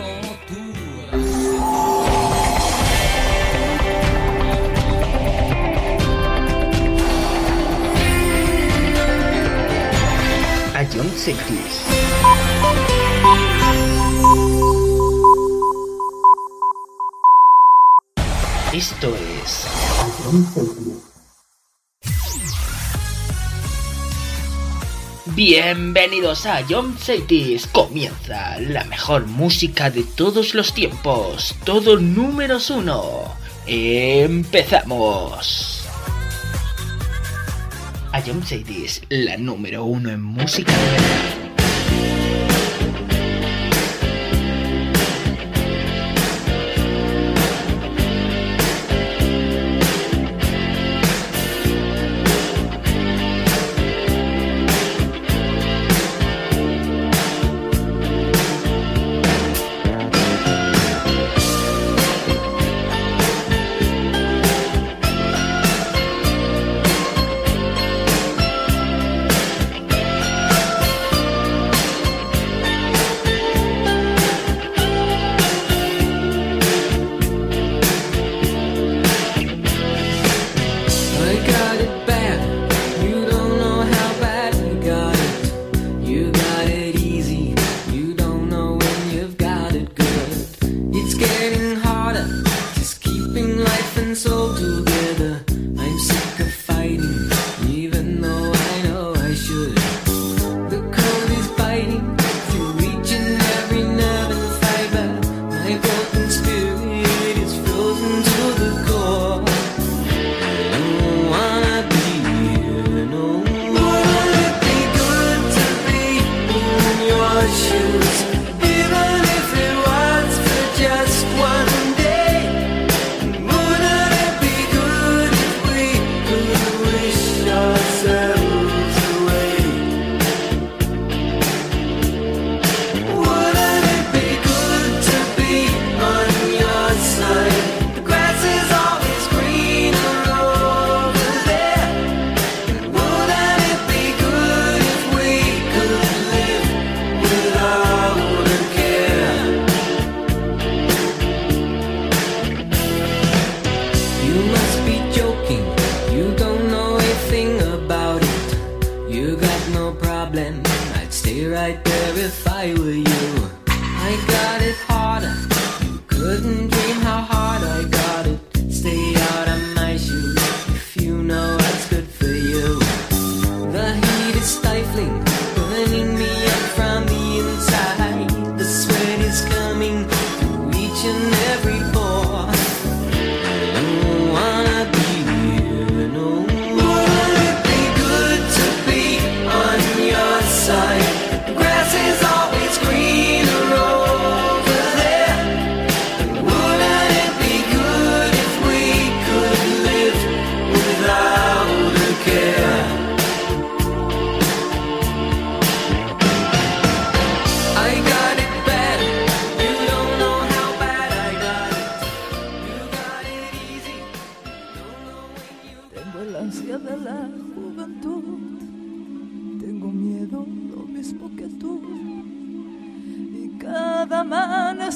como tú. John Esto es Bienvenidos a John Cities. Comienza la mejor música de todos los tiempos. Todo números uno. Empezamos. A John Cities, la número uno en música de.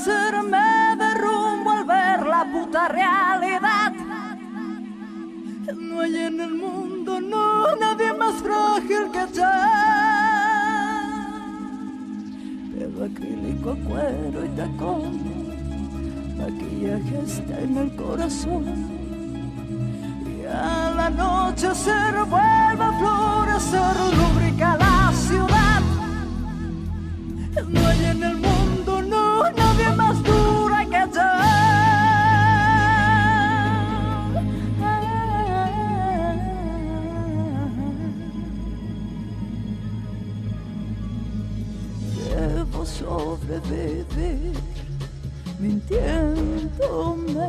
torcerme de rumbo al ver la puta realidad. No hay en el mundo, no, nadie más frágil que yo. Pero acrílico, cuero y tacón, maquillaje está en el corazón. Y a la noche se revuelve a florecer, lubrica la ciudad. No hay en el beber mintiéndome.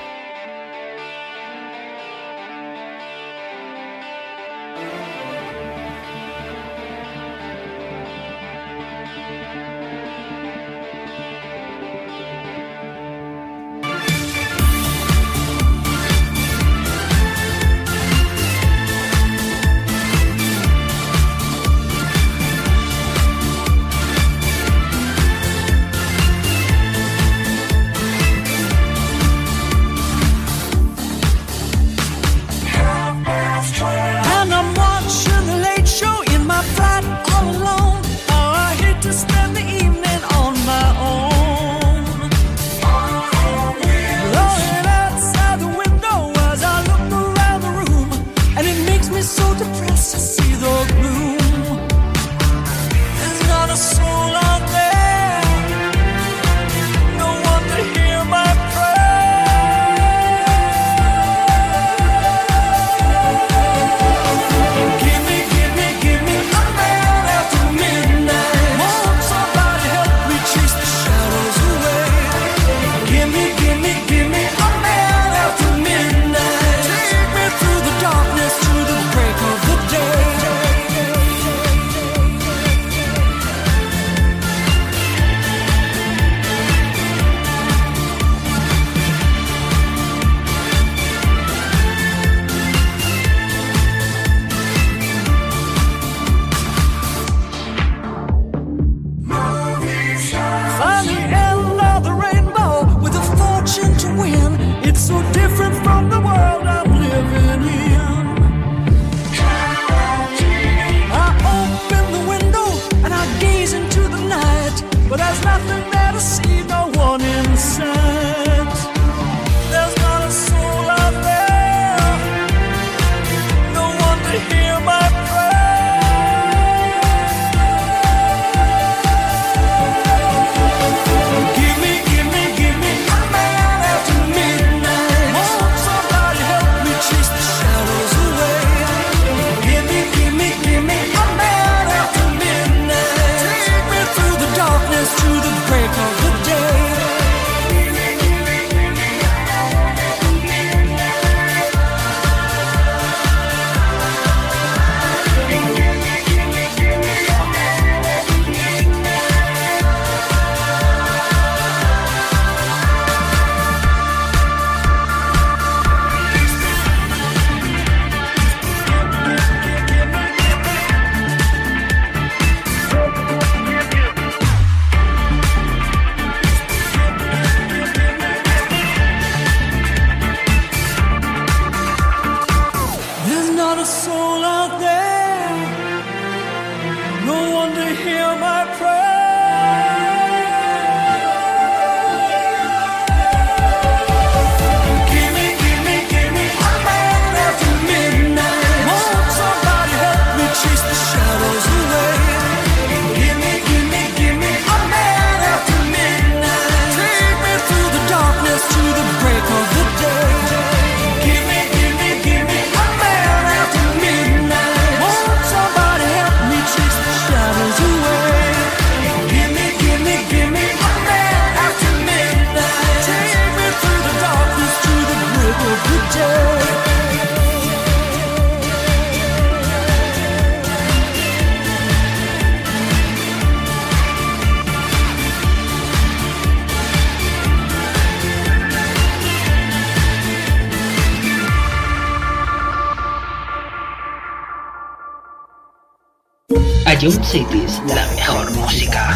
Ion Cities, la mejor música.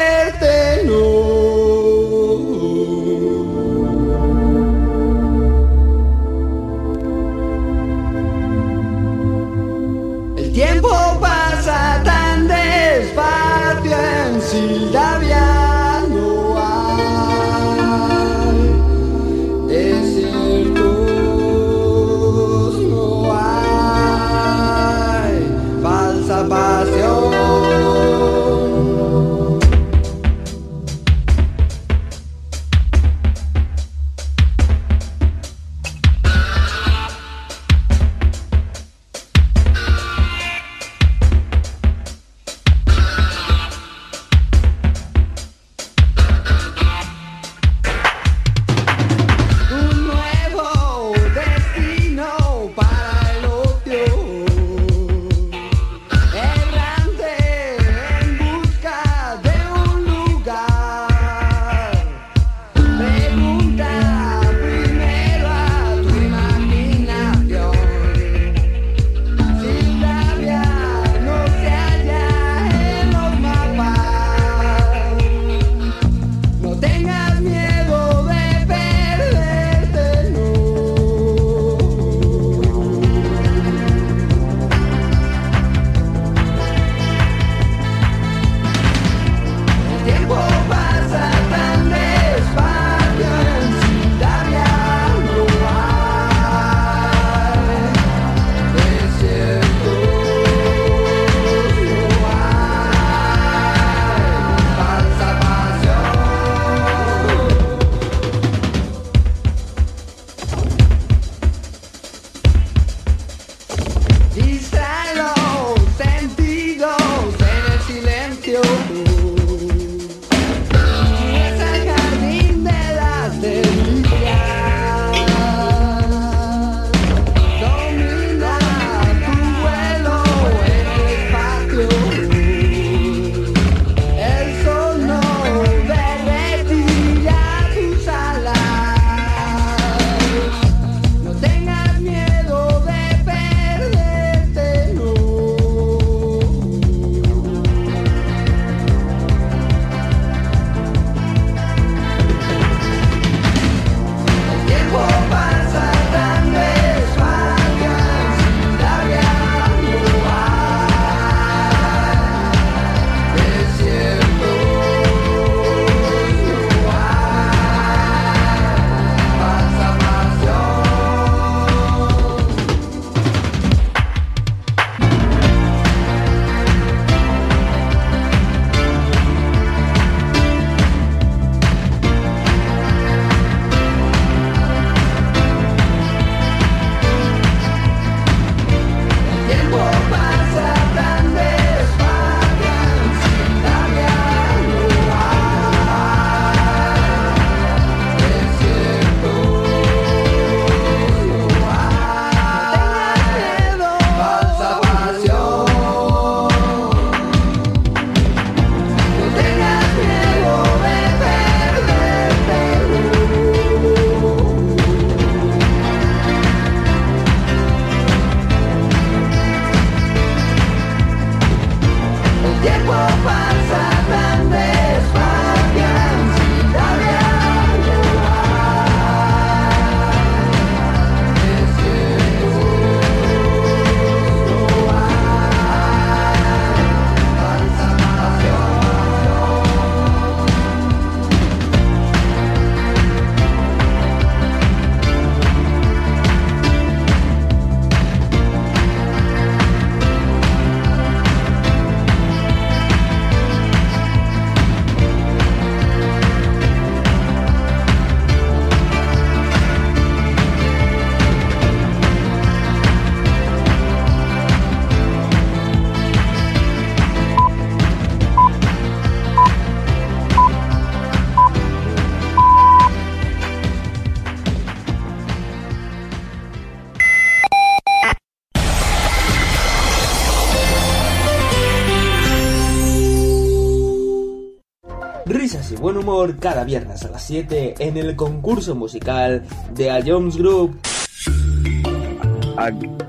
cada viernes a las 7 en el concurso musical de A Jones Group.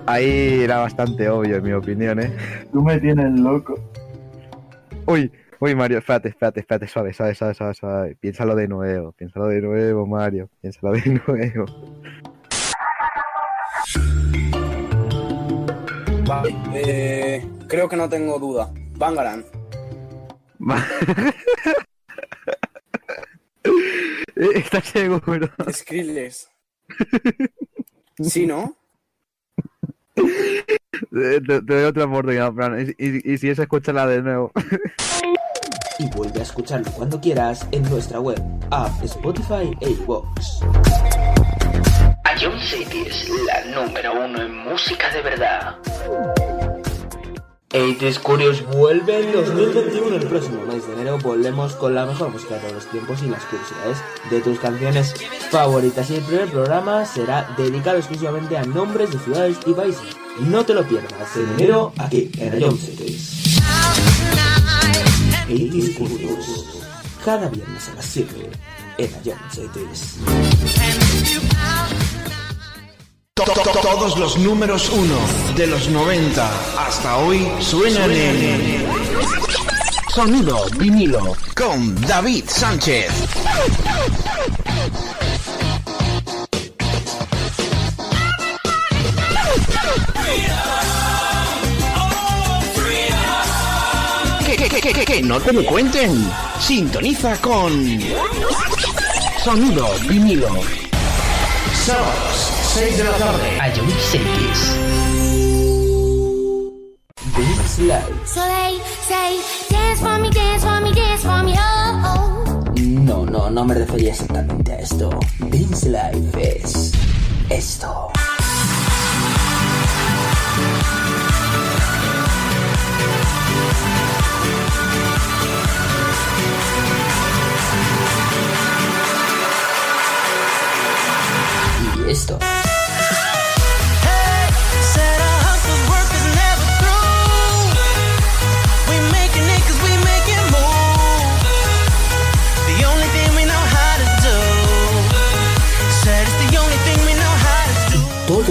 Ahí era bastante obvio, en mi opinión, ¿eh? Tú me tienes loco. Uy, uy, Mario, espérate, espérate, espérate, suave, suave, suave, suave, suave. Piénsalo de nuevo, piénsalo de nuevo, Mario, piénsalo de nuevo. Vale, eh, creo que no tengo duda. Bangaran. Ma- ¿Estás seguro? Skrillex. ¿Sí, no? Te, te- te doy otra oportunidad, Fran. Y, y- y si es, escúchala de nuevo. Y vuelve a escucharlo cuando quieras en nuestra web, app, Spotify e iVoox. Ion City es la número uno en música de verdad. 80s Curious vuelve en 2021. El próximo mes de enero volvemos con la mejor música de todos los tiempos y las curiosidades de tus canciones favoritas. Y el primer programa será dedicado exclusivamente a nombres de ciudades y países. No te lo pierdas en enero aquí en Ion Cities. 80s Curious. Cada viernes a las 7 en Ion Cities. To- to- to- Todos los números uno de los 90 hasta hoy suenan en Sonido vinilo con David Sánchez. Que, que, que, que, no te lo cuenten. Sintoniza con Sonido vinilo. Sábados, 6 de la tarde. Ion Cities. This Live. So they say, dance for me, dance for me, dance for me, oh, oh. No, no, no me refería exactamente a esto. Vince Life es esto. Y esto.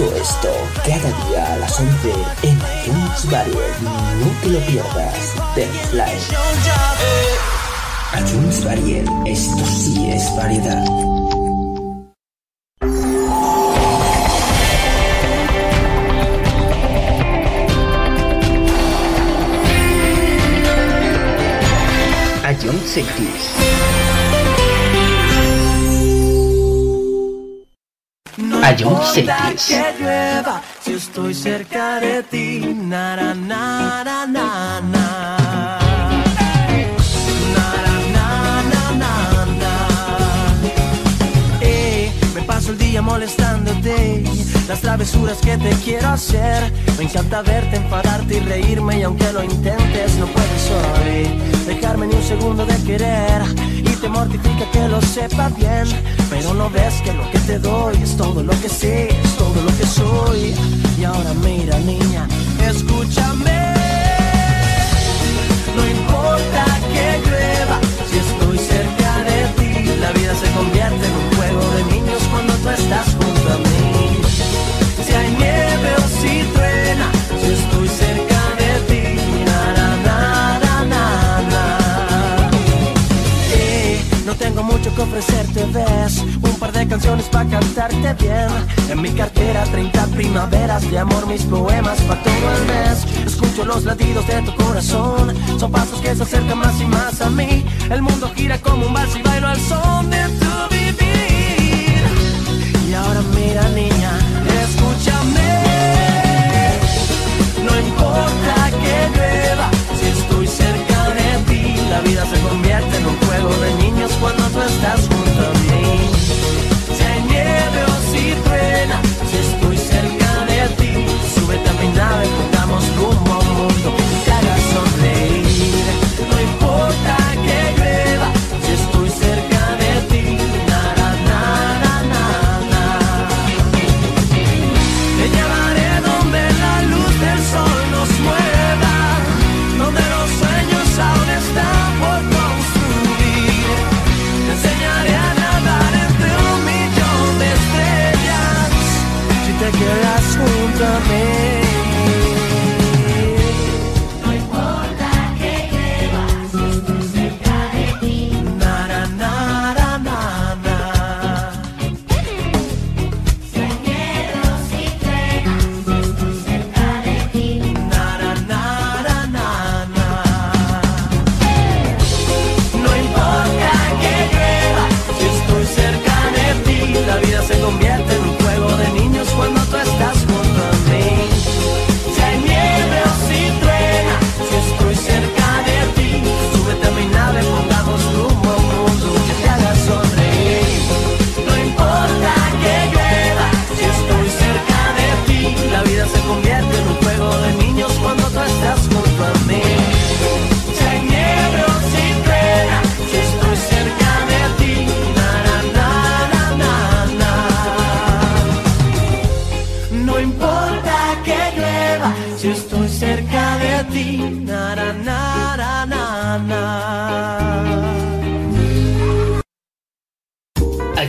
Todo esto cada día a las 11 en iTunes Barrier. No te lo pierdas. Your job. iTunes Barrier. Esto sí es variedad. Ion Cities. Que llueva, si estoy cerca de ti, na na na na. Eh, el día molestándote las travesuras que te quiero hacer. Me encanta verte, enfadarte y reírme y aunque lo intentes no puedes dejarme ni un segundo de querer te mortifica que lo sepa bien, pero no ves que lo que te doy es todo lo que sé, es todo lo que soy. Y ahora mira niña, escúchame. No importa que llueva, si estoy cerca de ti, la vida se convierte en ofrecerte, ves Un par de canciones para cantarte bien. En mi cartera 30 primaveras de amor Mis poemas para todo el mes. Escucho los latidos de tu corazón Son pasos que se acercan más y más a mí. El mundo gira como un vals y bailo al son de tu vivir. Y ahora mira niña, escúchame. No importa que llueva, si estoy cerca de ti, la vida se convierte en un juego de that's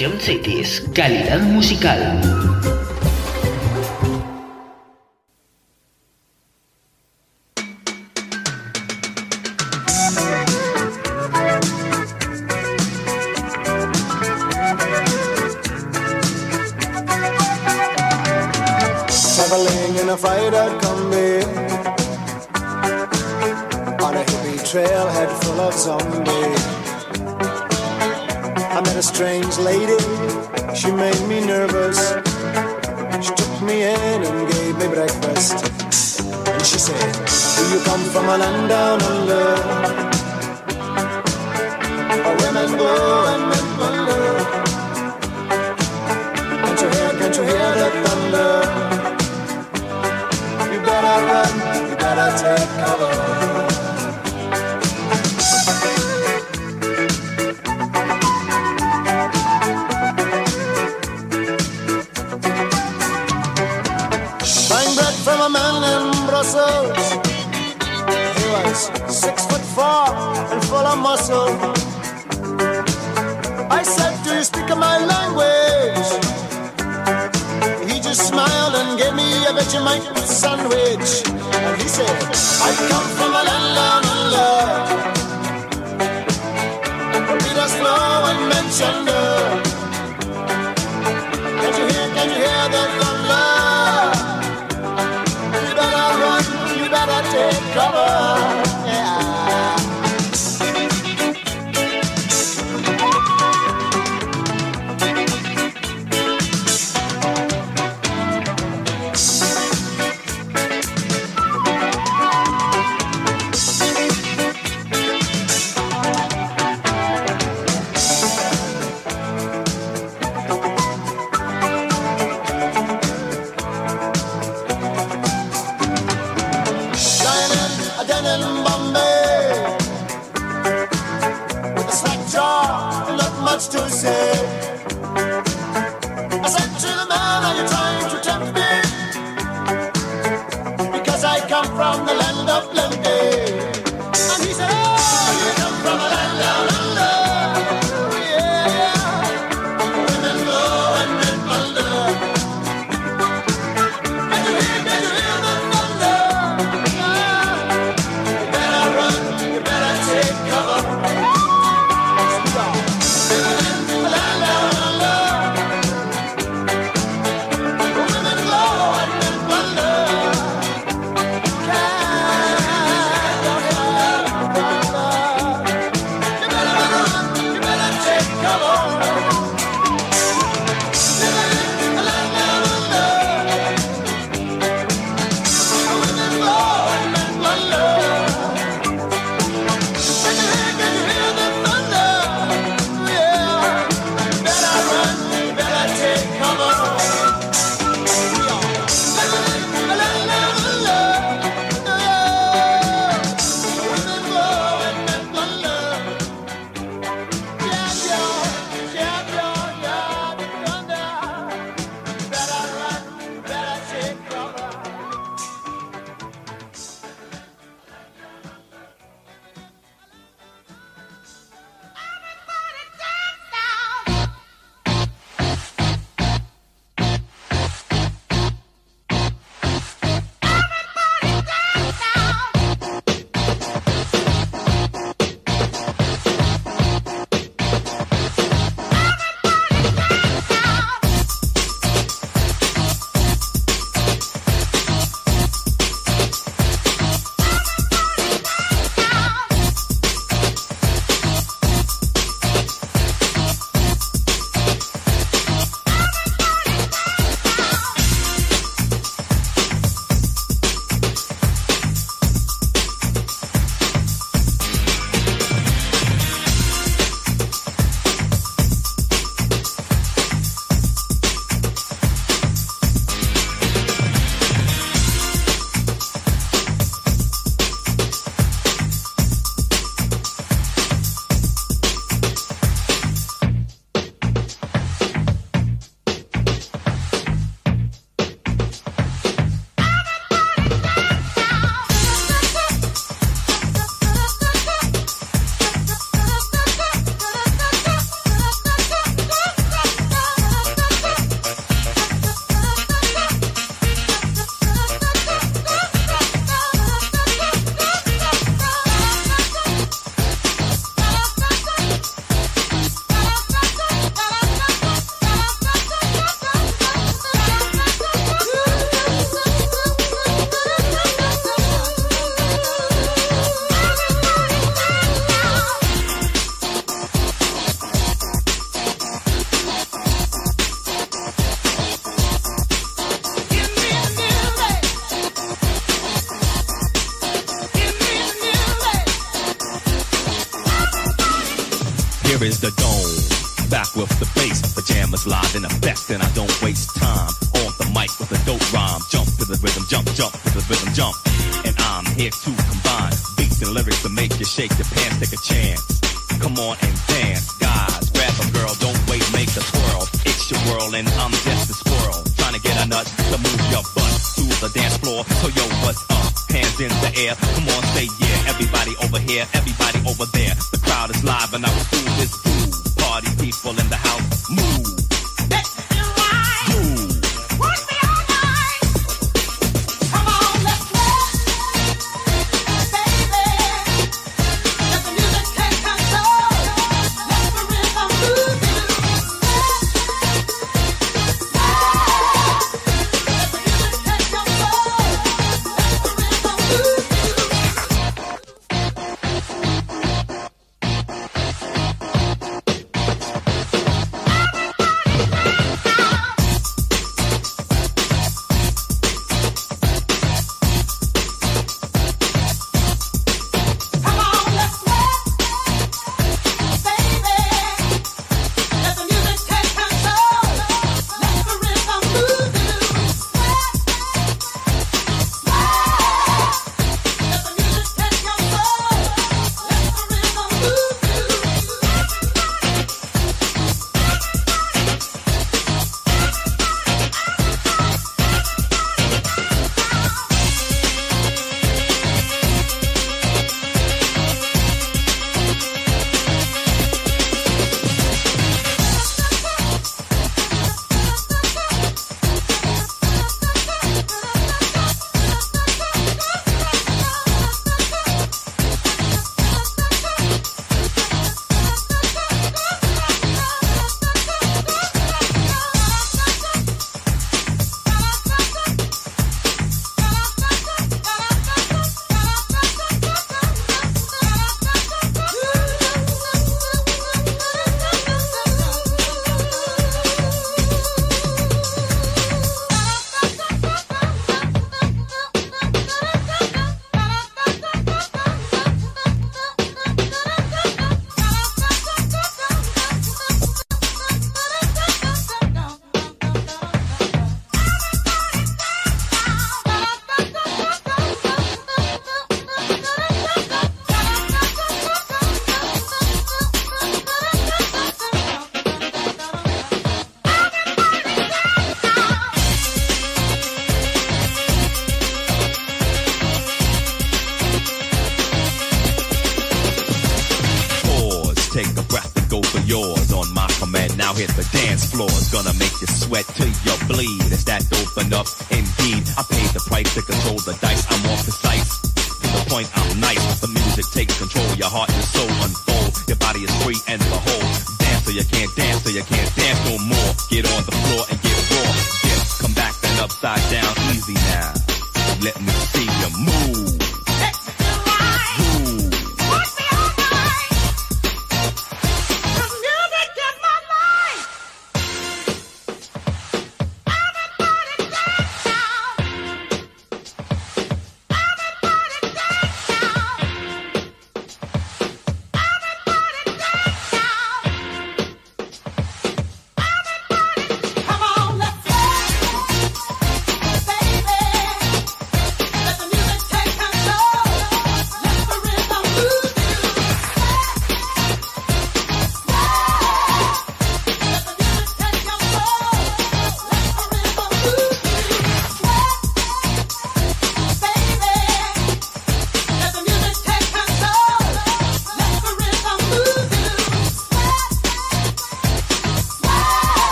Jump calidad musical. Do you come from a land down under? Where women go and men wonder. Can't you hear, can't you hear the thunder? You better run, you better take cover. six foot four and full of muscle. I said, Do you speak my language? He just smiled and gave me a Vegemite sandwich. And he said, I come from a land down under.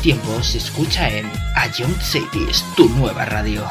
Tiempos escucha en A Young Cities, tu nueva radio.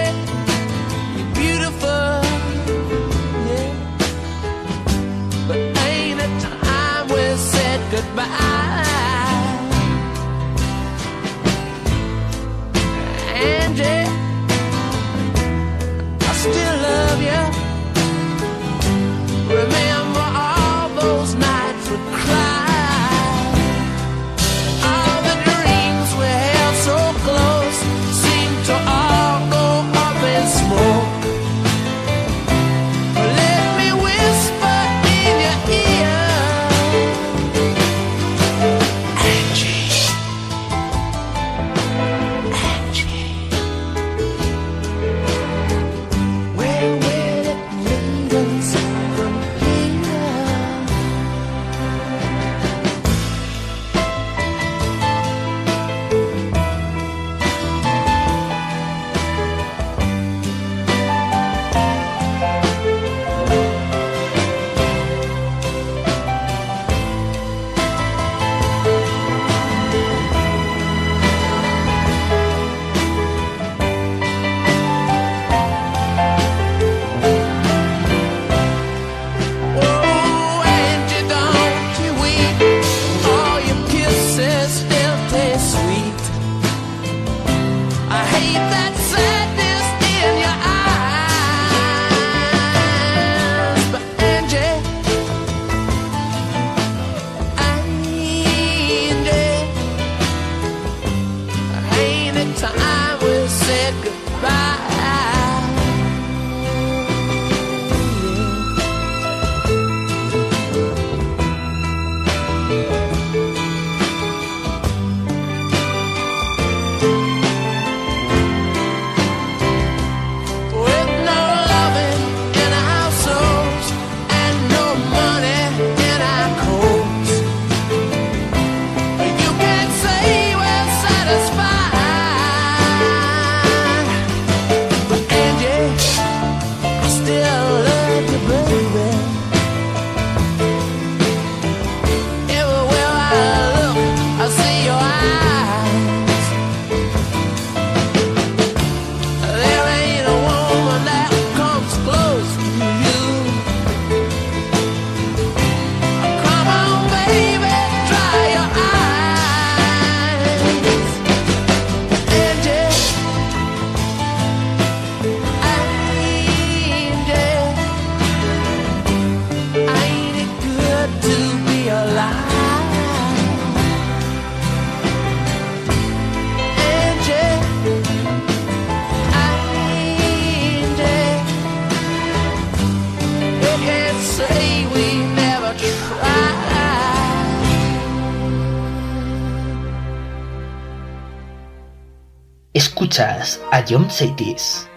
Yeah. Escuchas a John Saitis.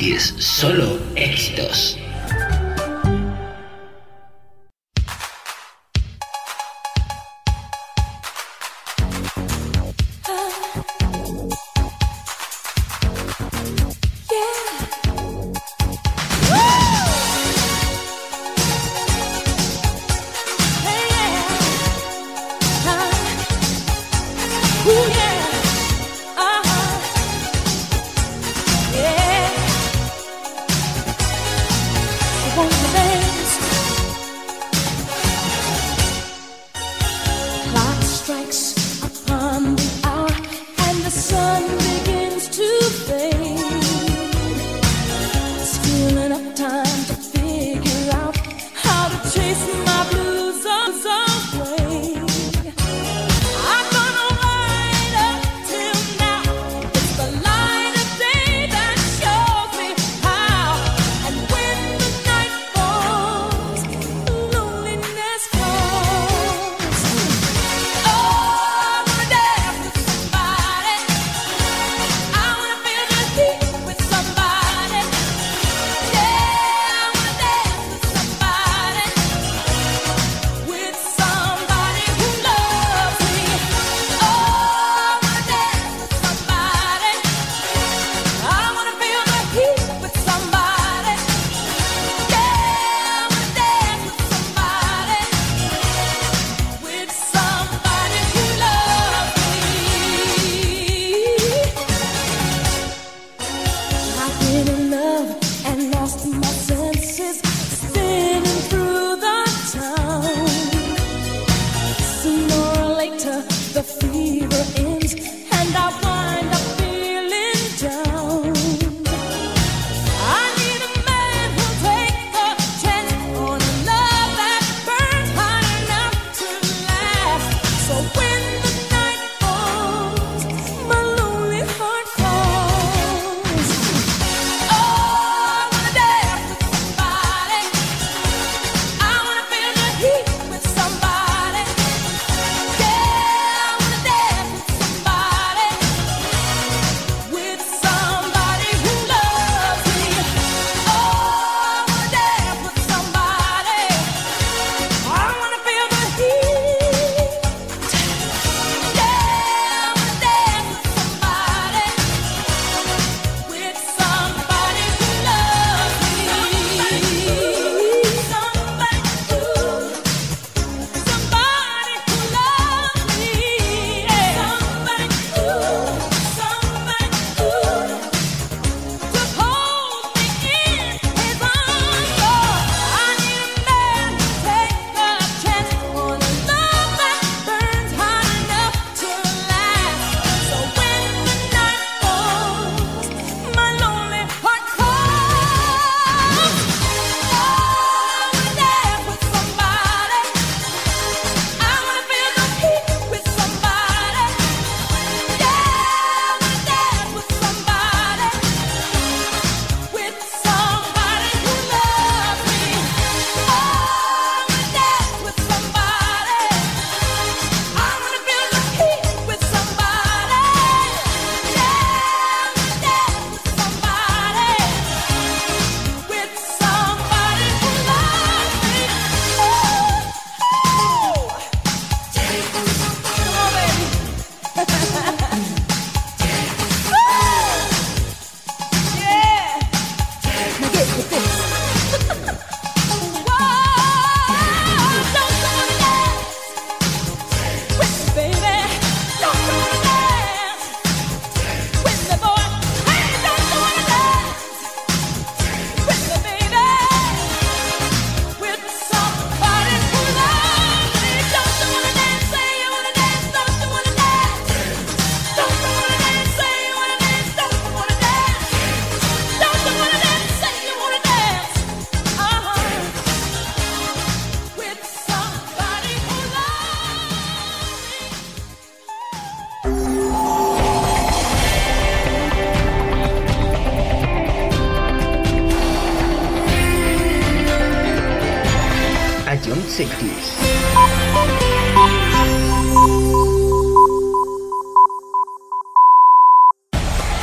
10. Solo éxitos.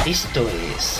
Esto es.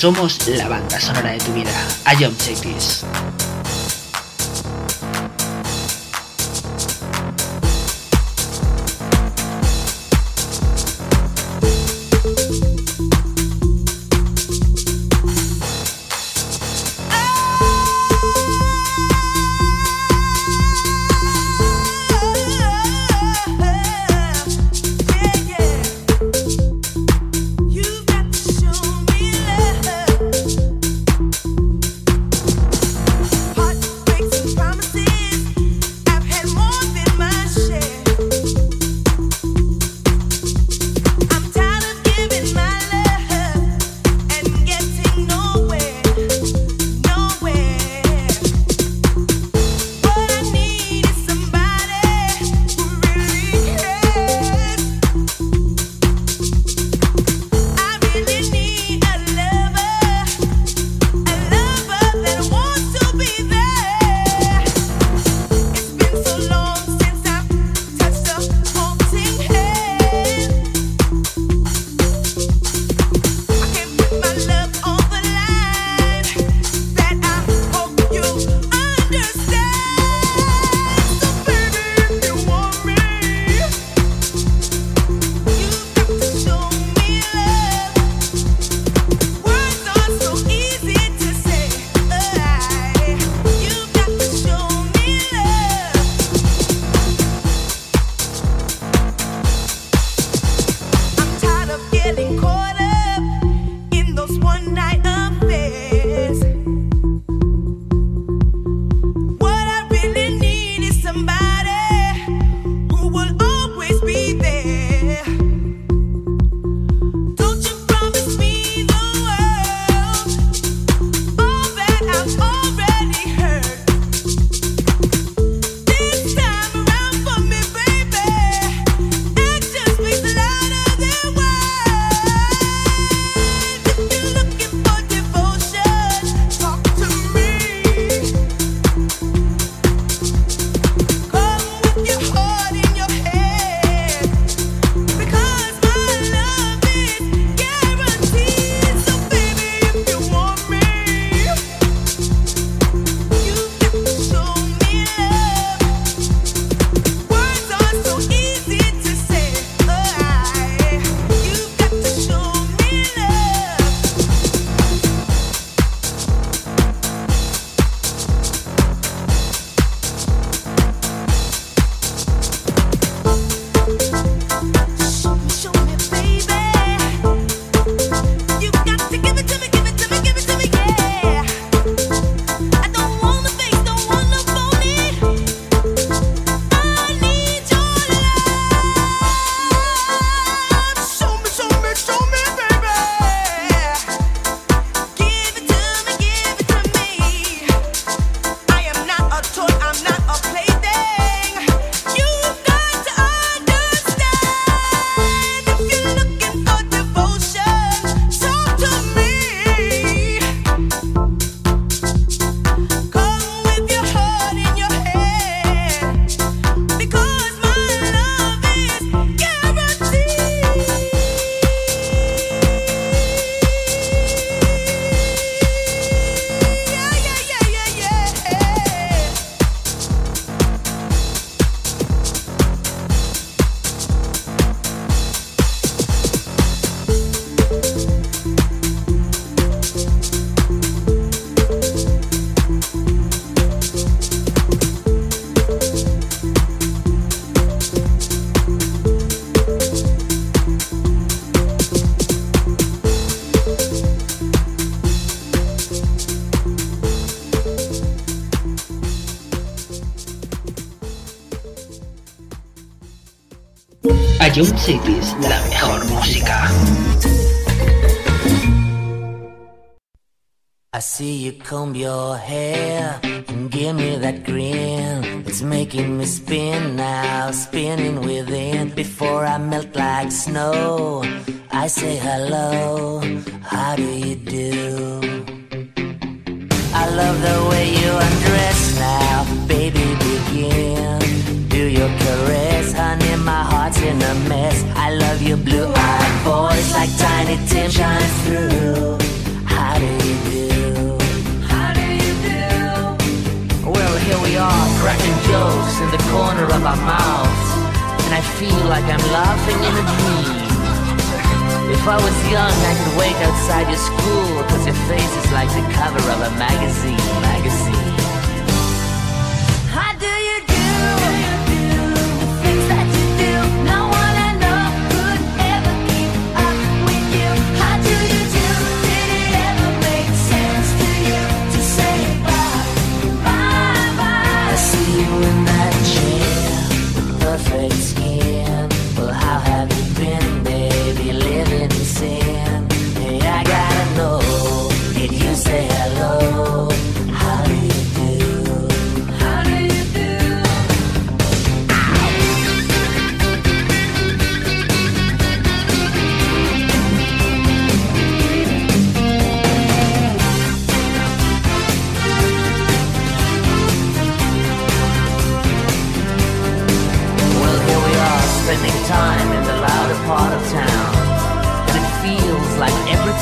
Somos la banda sonora de tu vida. I am Jump Cities, la mejor música. I see you comb your hair and give me that grin. It's making me spin now, spinning within. Before I melt like snow, I say hello. How do you do? I love the way you undress in a mess. I love your blue-eyed voice like Tiny Tim shines through. How do you do? How do you do? Well, here we are, cracking jokes in the corner of our mouths, and I feel like I'm laughing in a dream. If I was young, I could wait outside your school, cause your face is like the cover of a magazine, magazine.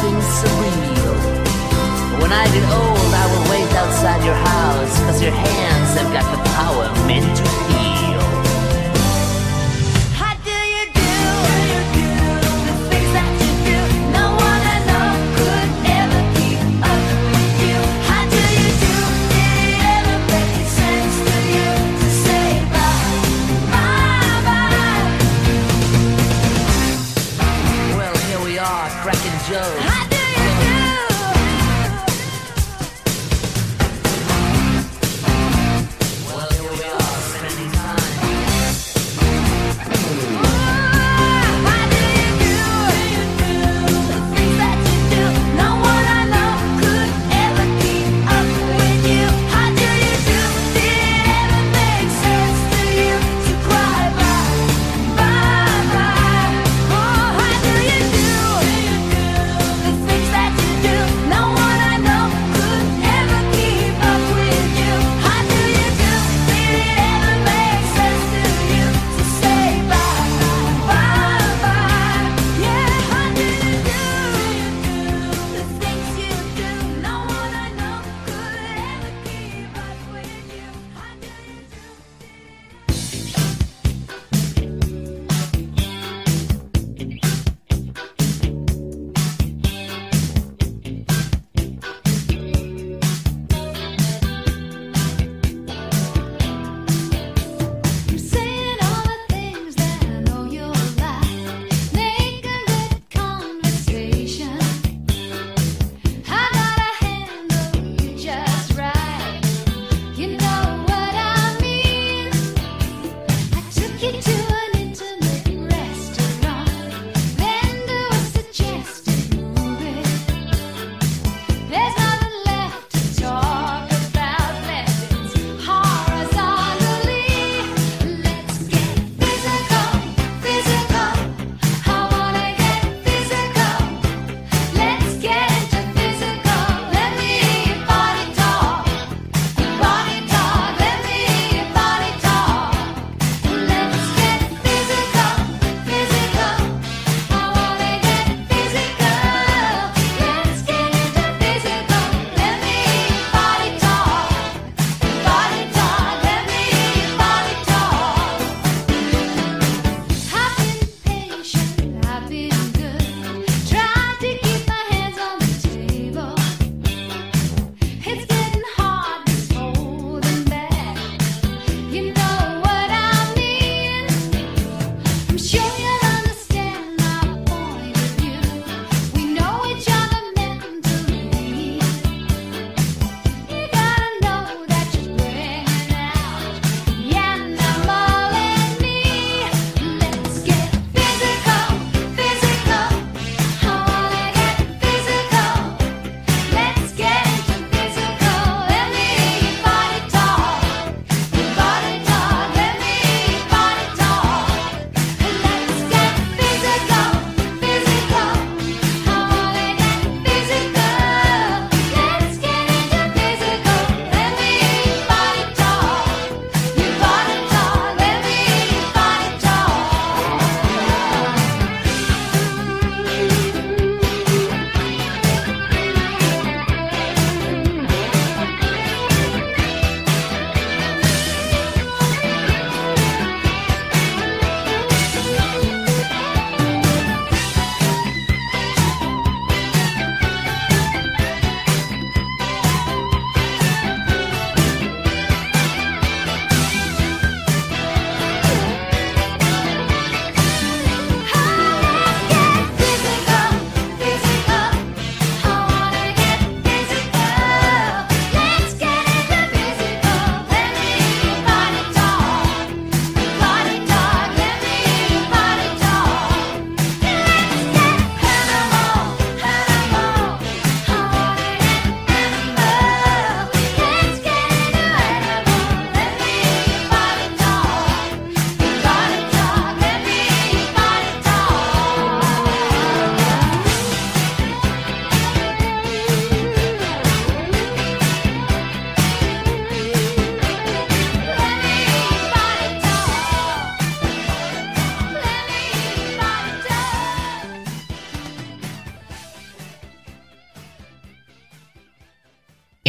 Surreal. When I get old, I will wait outside your house, cause your hands have got the power meant to heal.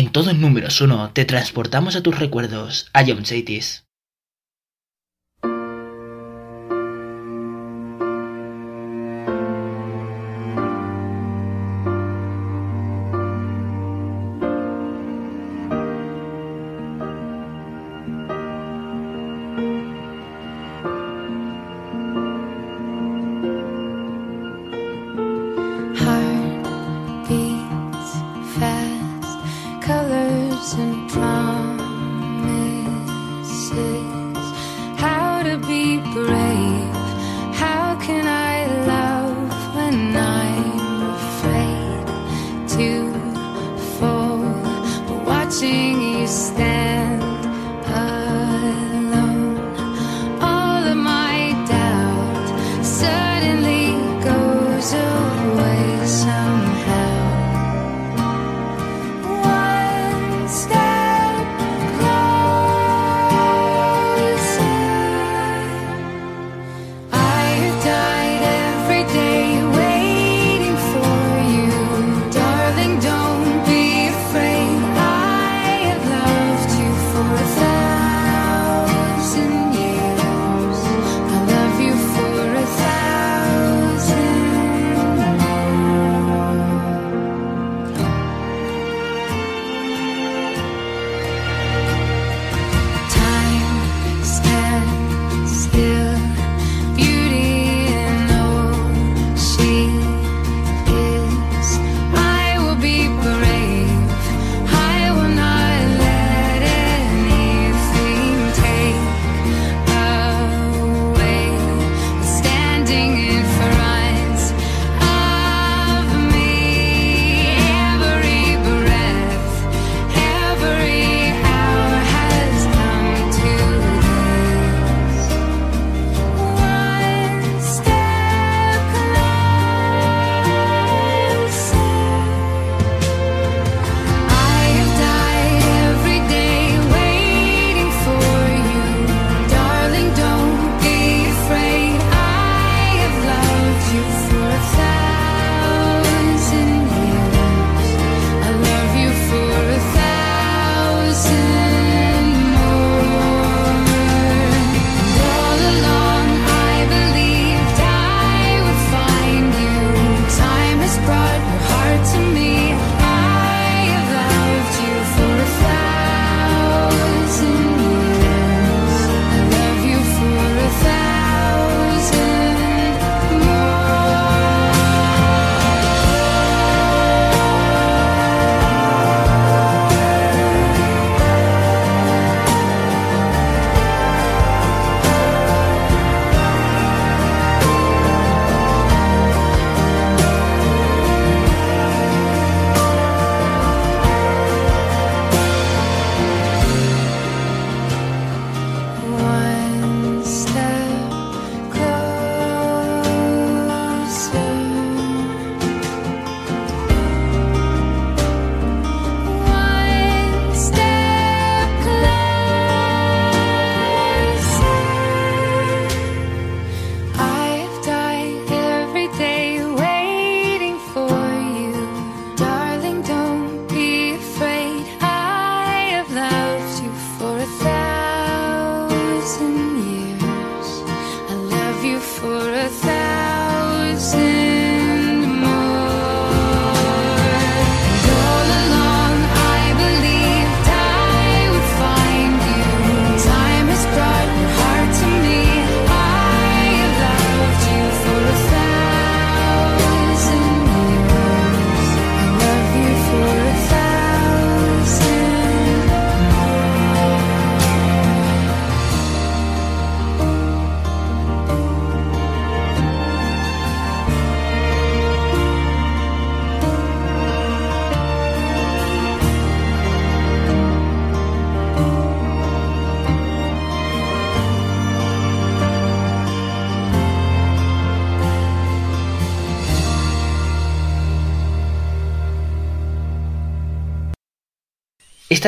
En todos números uno te transportamos a tus recuerdos, a John Cities.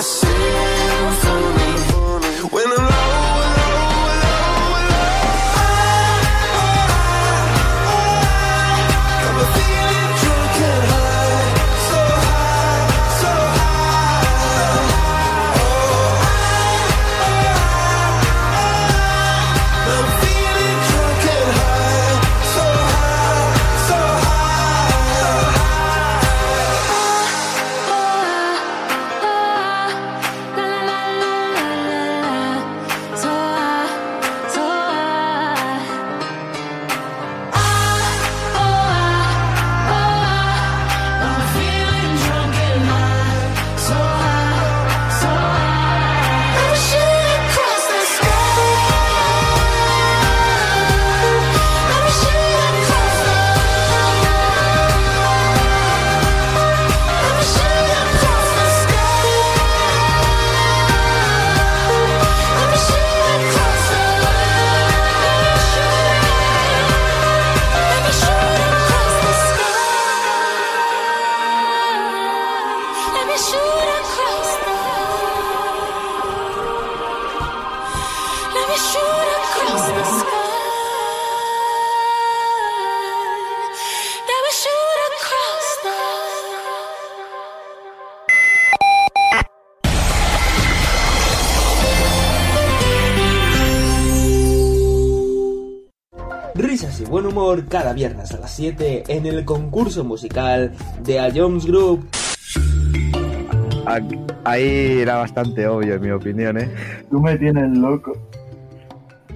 the cada viernes a las 7 en el concurso musical de A Jones Group. Ah, Ahí era bastante obvio, en mi opinión, ¿eh? Tú me tienes loco.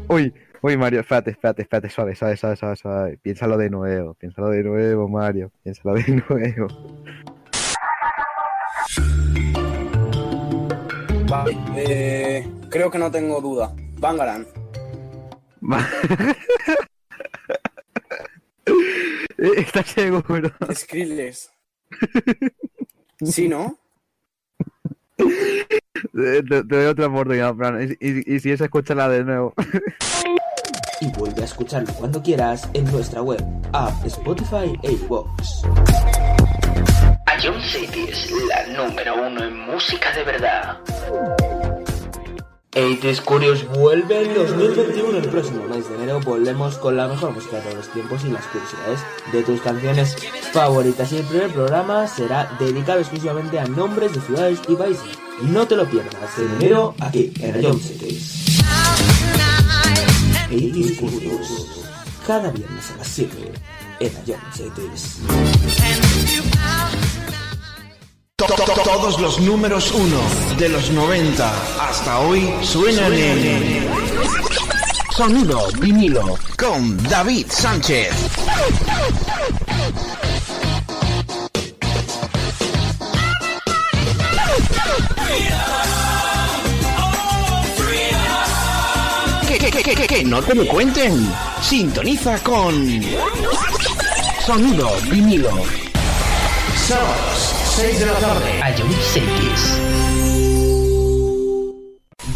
Uy, uy, Mario, espérate, espérate, espérate, suave, suave, suave, suave, suave. Piénsalo de nuevo, piénsalo de nuevo, Mario. Piénsalo de nuevo. Vale, eh, creo que no tengo duda. Bangaran. ¿Estás seguro? Skrillex. ¿Sí, no? Te, te- te doy otra oportunidad, Fran. Y, y- y si es, escúchala de nuevo. Y vuelve a escucharlo cuando quieras en nuestra web, app, Spotify e iVoox. Ion City es la número uno en música de verdad. 80s Curious vuelve en 2021. El próximo mes de enero volvemos con la mejor música de todos los tiempos y las curiosidades de tus canciones favoritas. Y el primer programa será dedicado exclusivamente a nombres de ciudades y países. No te lo pierdas en enero aquí en Ion Cities. 80s Curious. Cada viernes a las 7 en Ion Cities. To- to- to- Todos los números uno de los 90 hasta hoy suenan en Sonido vinilo con David Sánchez. Que, que, que, que, no te lo cuenten. Sintoniza con Sonido vinilo. Sábados, 6 de la tarde. A John Cities.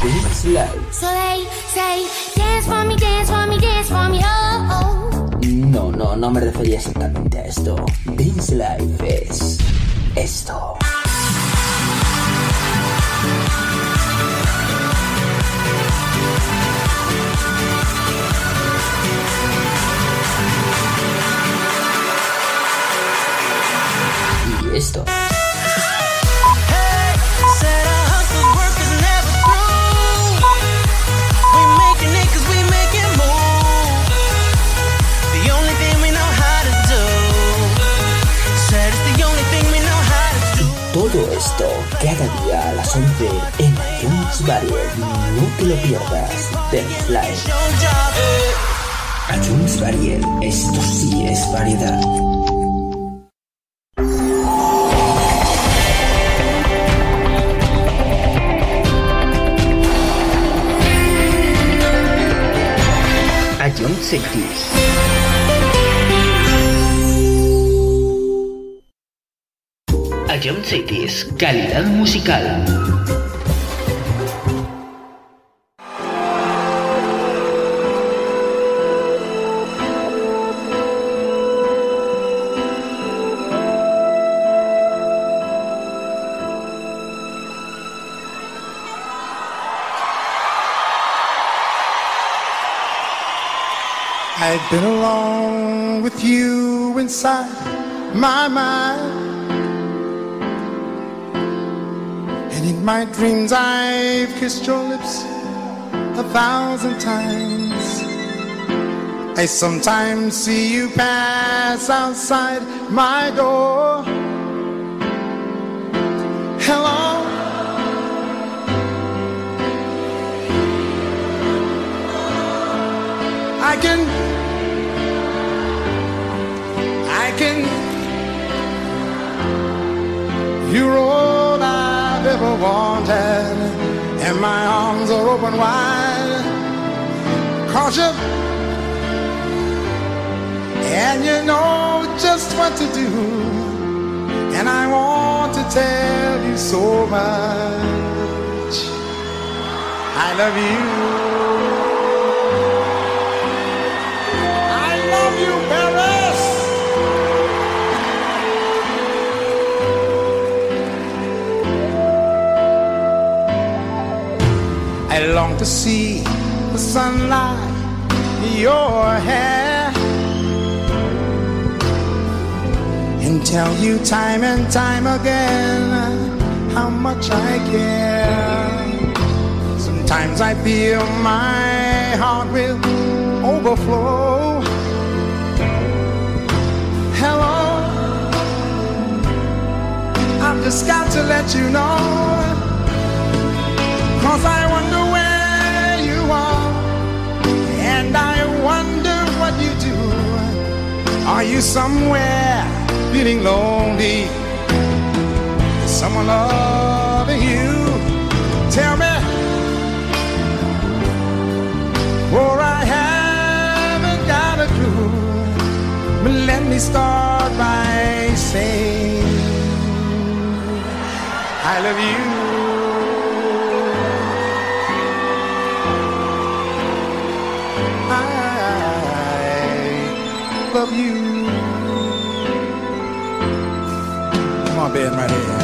Dance Live. So they say, dance for me, dance for me, dance for me, oh, oh. No, no, no me refería exactamente a esto. Dance Live es esto. Varied. No te lo pierdas. Varied. Esto sí es variedad. John. A John Cities. Calidad musical. I've been alone with you inside my mind. And in my dreams, I've kissed your lips a thousand times. I sometimes see you pass outside my door. Wanted And my arms are open wide. Cause you And you know just what to do. And I want to tell you so much. I love you long to see the sunlight in your hair and tell you time and time again how much I care. Sometimes I feel my heart will overflow. Hello, I've just got to let you know. Cause I Are you somewhere feeling lonely? Is someone loving you? Tell me. For I haven't got a clue. But let me start by saying I love you. being right here.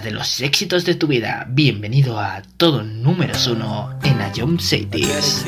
de los éxitos de tu vida. Bienvenido a todo número uno en Ayom Cities.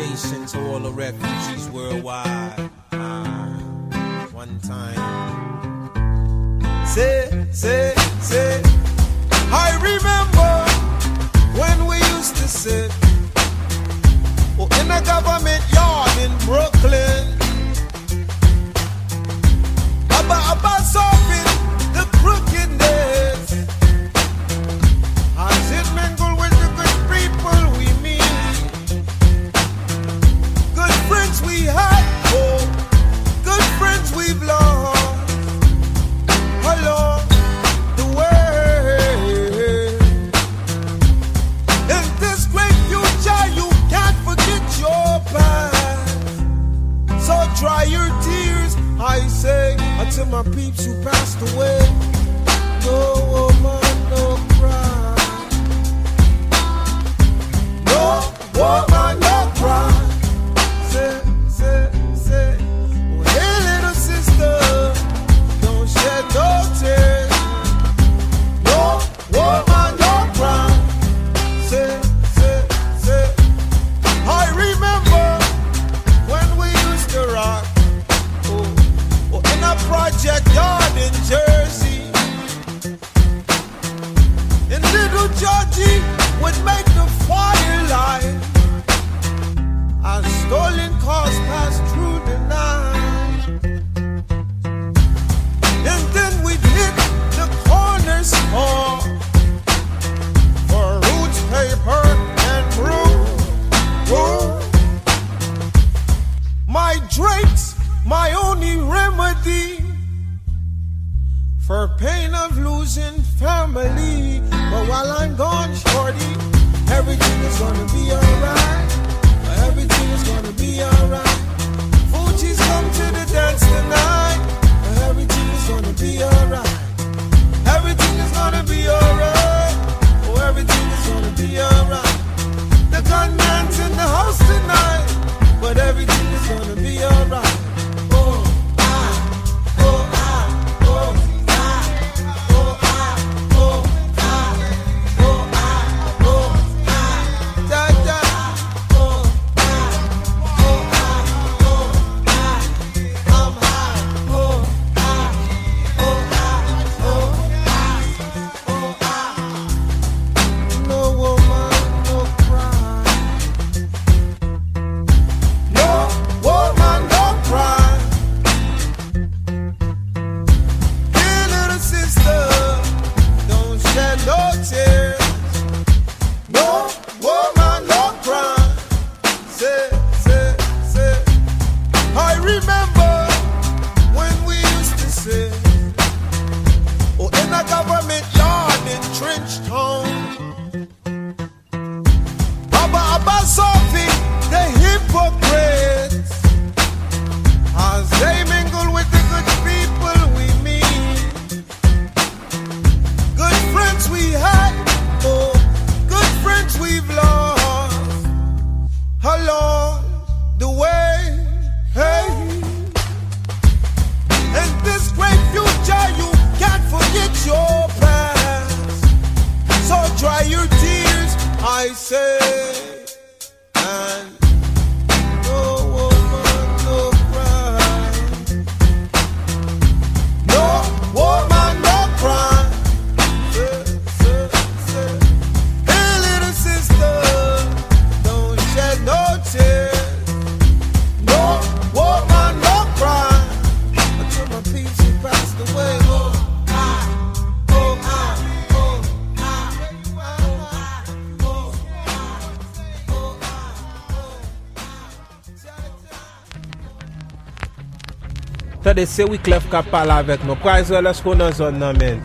gade se Wyclef ka pala avek nou. Kwa izwe lòs nan zon nan men?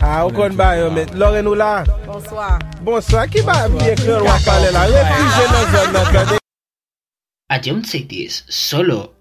A, ou kon ba yo men? Lore? Bonsoir. Bonsoir. Ki ba biye kler wak pale la? Solo.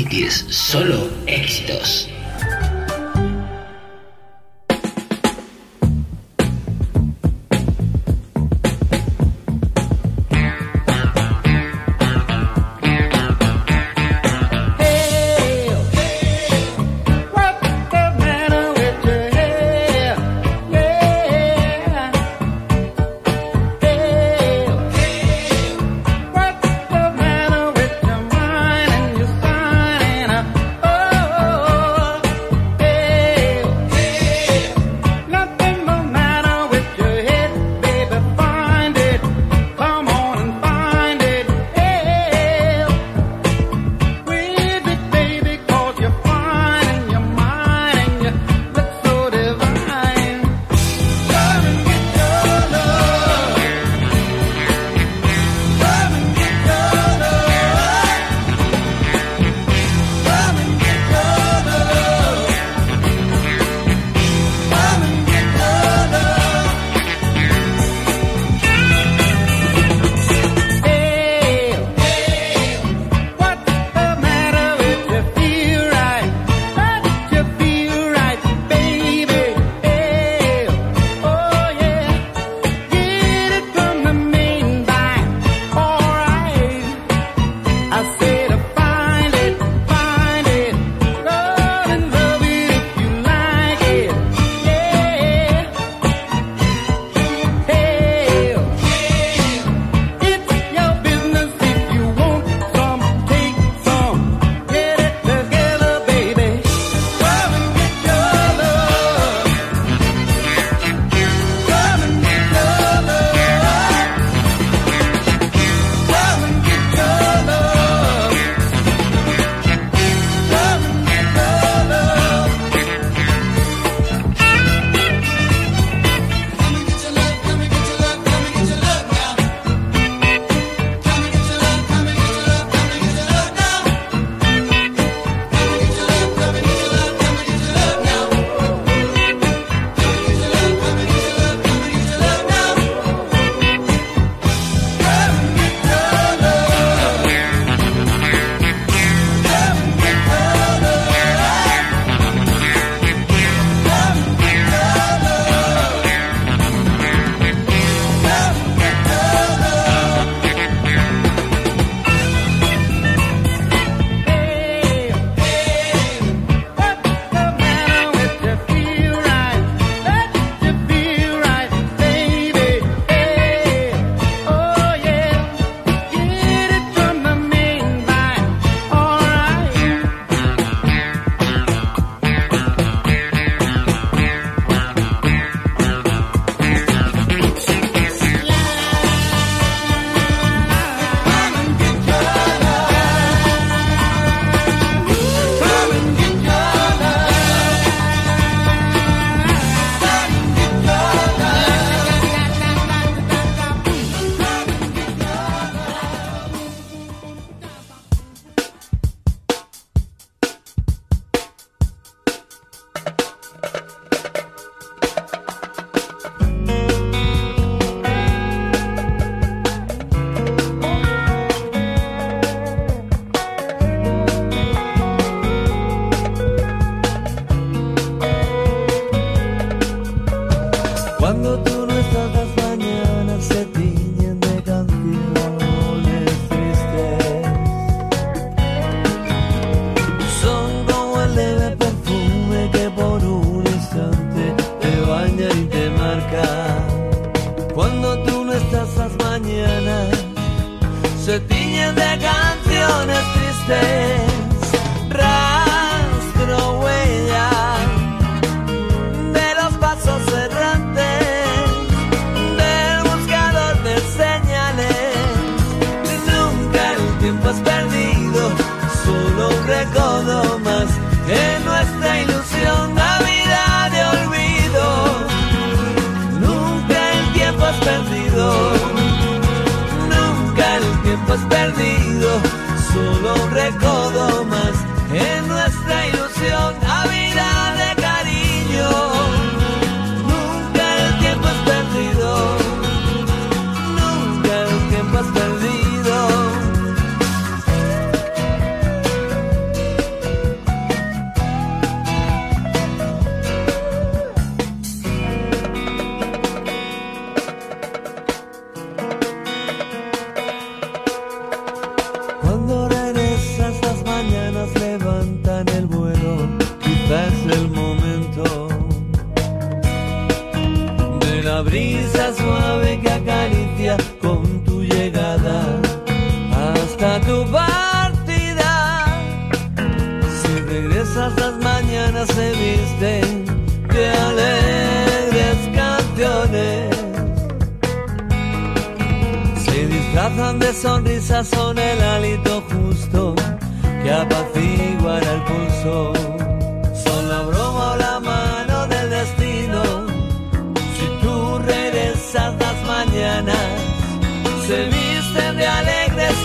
Cities, solo éxitos.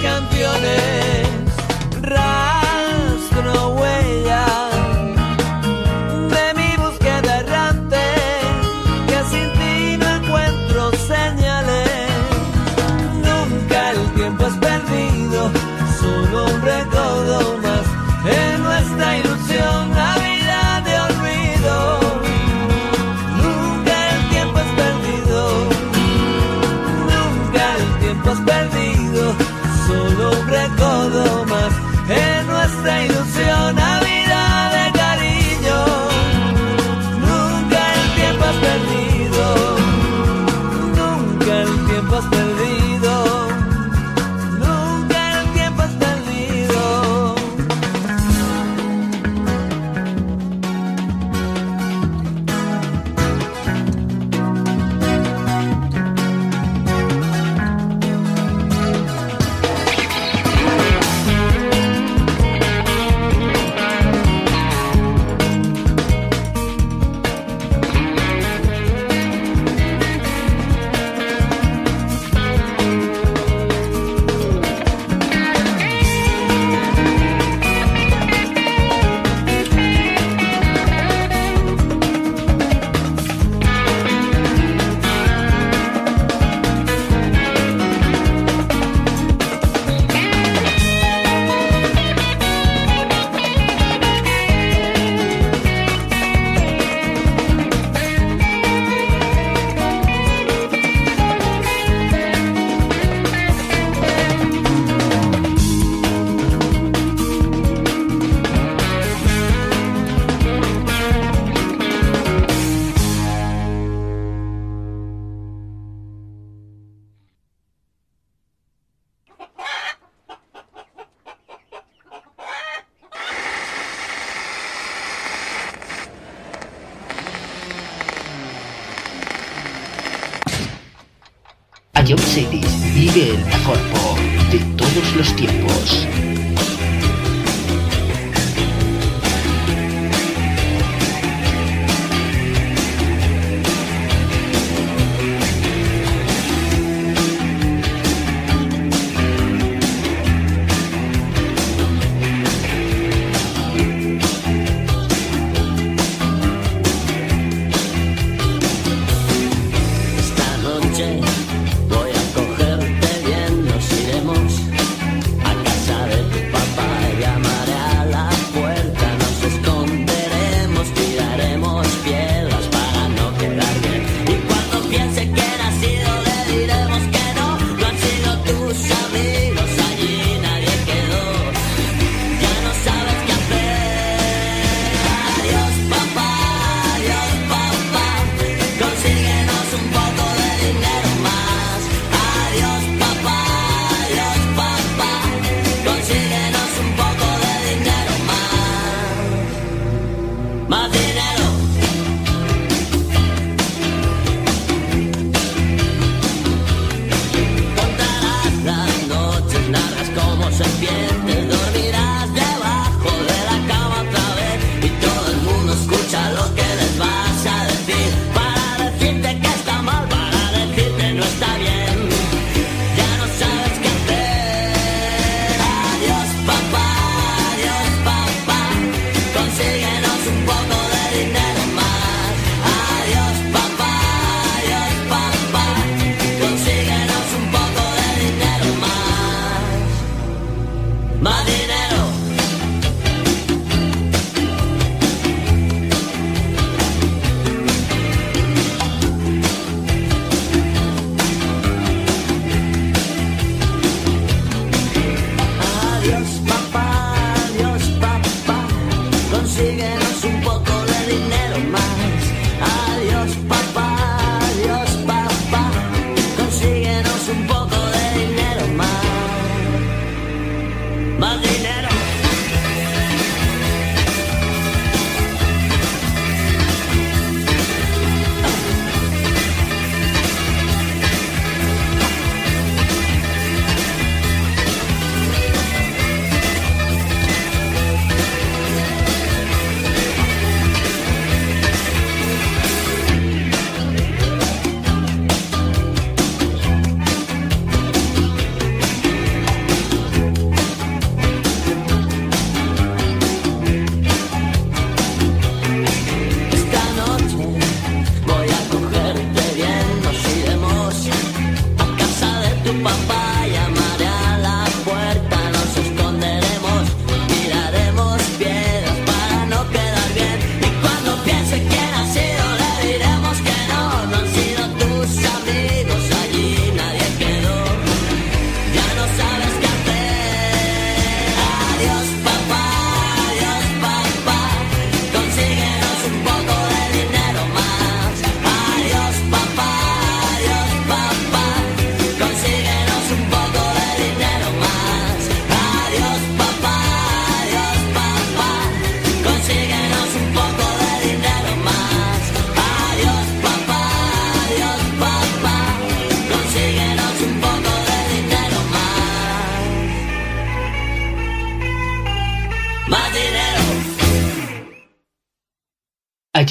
Canciones.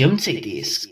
John Cities